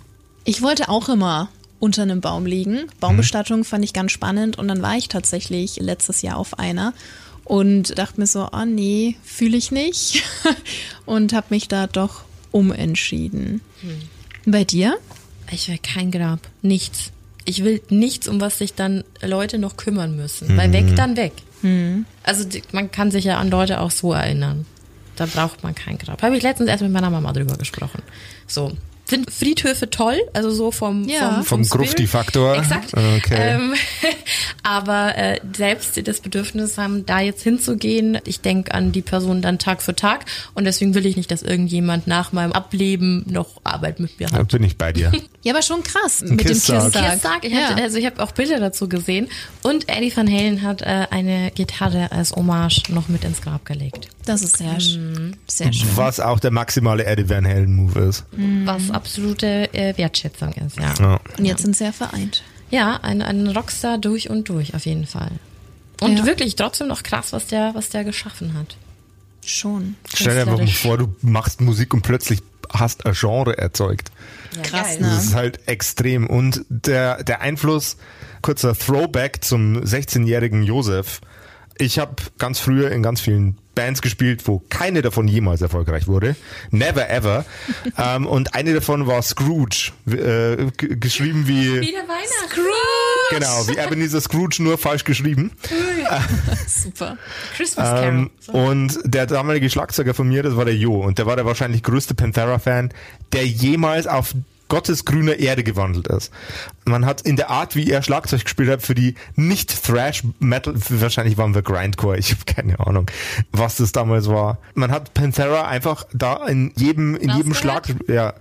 Ich wollte auch immer unter einem Baum liegen. Baumbestattung fand ich ganz spannend und dann war ich tatsächlich letztes Jahr auf einer. und dachte mir so, ah nee, fühle ich nicht <laughs> und habe mich da doch umentschieden. Hm. Bei dir? Ich will kein Grab, nichts. Ich will nichts, um was sich dann Leute noch kümmern müssen. Mhm. Weil weg, dann weg. Mhm. Also man kann sich ja an Leute auch so erinnern. Da braucht man kein Grab. Habe ich letztens erst mit meiner Mama drüber gesprochen. So, sind Friedhöfe toll, also so vom ja. vom, vom, vom Grufti-Faktor. Exakt. Okay. Ähm, <laughs> aber äh, selbst das Bedürfnis haben, da jetzt hinzugehen, ich denke an die Person dann Tag für Tag und deswegen will ich nicht, dass irgendjemand nach meinem Ableben noch Arbeit mit mir hat. Da bin ich bei dir. <laughs> ja, aber schon krass Ein mit Kisstag. dem Kisstag. Ich hab, also ich habe auch Bilder dazu gesehen und Eddie Van Halen hat äh, eine Gitarre als Hommage noch mit ins Grab gelegt. Das ist sehr, mhm. sehr schön. Was auch der maximale Eddie Van Halen Move ist. Mhm. Was absolute äh, Wertschätzung ist, ja. Ja. Und jetzt sind sie ja vereint. Ja, ein, ein Rockstar durch und durch, auf jeden Fall. Und Ja. wirklich trotzdem noch krass, was der, was der geschaffen hat. Schon. Stell dir einfach mal vor, du machst Musik und plötzlich hast ein Genre erzeugt. Ja, Krass, ne? Das ist halt extrem. Und der, der Einfluss, kurzer Throwback zum 16-jährigen Josef. Ich habe ganz früher in ganz vielen Bands gespielt, wo keine davon jemals erfolgreich wurde. Never ever. <laughs> ähm, und eine davon war Scrooge. Äh, geschrieben wie, Wieder Weihnachten. genau, wie Ebenezer Scrooge, nur falsch geschrieben. <laughs> Super. Christmas Carol. Ähm, So. und der damalige Schlagzeuger von mir, das war der Jo. Und der war der wahrscheinlich größte Panthera-Fan, der jemals auf Gottes grüner Erde gewandelt ist. Man hat in der Art, wie er Schlagzeug gespielt hat, für die nicht Thrash Metal, wahrscheinlich waren wir Grindcore, ich habe keine Ahnung, was das damals war. Man hat Panthera einfach da in jedem, in jedem Schlag, ja.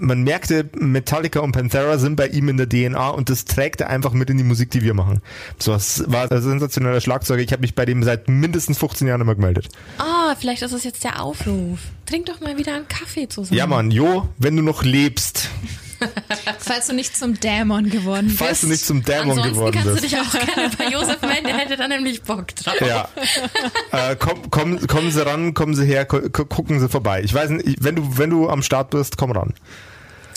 Man merkte, Metallica und Panthera sind bei ihm in der DNA und das trägt er einfach mit in die Musik, die wir machen. So, es war ein sensationeller Schlagzeuger. Ich habe mich bei dem seit mindestens 15 Jahren immer gemeldet. Ah, vielleicht ist das jetzt der Aufruf. Trink doch mal wieder einen Kaffee zusammen. Ja, Mann, Jo, wenn du noch lebst, <laughs> Falls du nicht zum Dämon geworden bist. falls du nicht zum Dämon Ansonsten geworden kannst du bist. dich auch gerne bei Josef melden, der hätte da nämlich Bock drauf. Ja. äh, komm, komm, kommen Sie ran, kommen Sie her, gu- gu- gucken Sie vorbei. Ich weiß nicht, ich- wenn du, wenn du am Start bist, komm ran.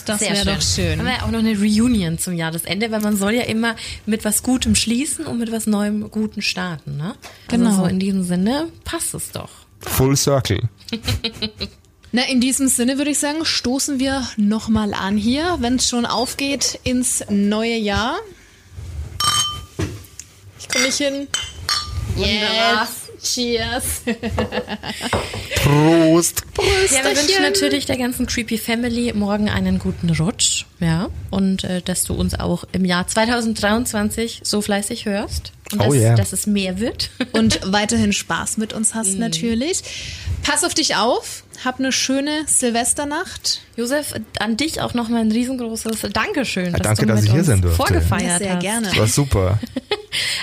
Das wäre doch schön. Haben wir ja auch noch eine Reunion zum Jahresende, weil man soll ja immer mit was Gutem schließen und mit was Neuem Guten starten, ne? Genau. Also so in diesem Sinne passt es doch. Full Circle. <laughs> Na, in diesem Sinne würde ich sagen, stoßen wir nochmal an hier, wenn es schon aufgeht ins neue Jahr. Ich komme nicht hin. Wunderbar. Yes. Cheers. <laughs> Prost. Ja, wir wünschen natürlich der ganzen Creepy Family morgen einen guten Rutsch, ja, und äh, dass du uns auch im Jahr 2023 so fleißig hörst und Oh dass, yeah. dass es mehr wird. <laughs> Und weiterhin Spaß mit uns hast natürlich. Pass auf dich auf. Hab eine schöne Silvesternacht. Josef, an dich auch nochmal ein riesengroßes Dankeschön, dass danke, du dass mit ich hier sein durfte. vorgefeiert sehr hast. gerne. Das war super. <laughs>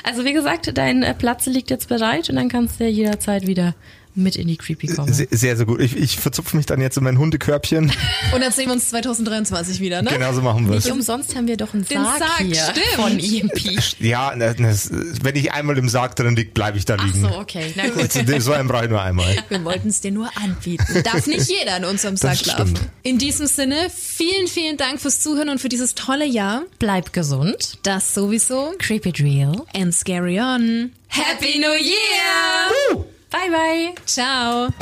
Also wie gesagt, dein Platz liegt jetzt bereit und dann kannst du ja jederzeit wieder mit in die Creepy kommen. Sehr, sehr, sehr gut. Ich, ich verzupfe mich dann jetzt in mein Hundekörbchen. <laughs> Und dann sehen wir uns 2023 wieder, ne? Genauso machen wir es. Nicht umsonst haben wir doch einen Den Sarg, Sarg, hier stimmt. von EMP. <laughs> Ja, das, wenn ich einmal im Sarg drin liege, bleibe ich da Ach liegen. so, okay, na <laughs> gut. So einen brauche ich nur einmal. Wir wollten es dir nur anbieten. Darf nicht jeder in unserem Sack schlafen. stimmt. In diesem Sinne, vielen, vielen Dank fürs Zuhören und für dieses tolle Jahr. Bleib gesund. Das sowieso. Creepy Drill. And scary on. Happy New Year! Bye, bye. Ciao.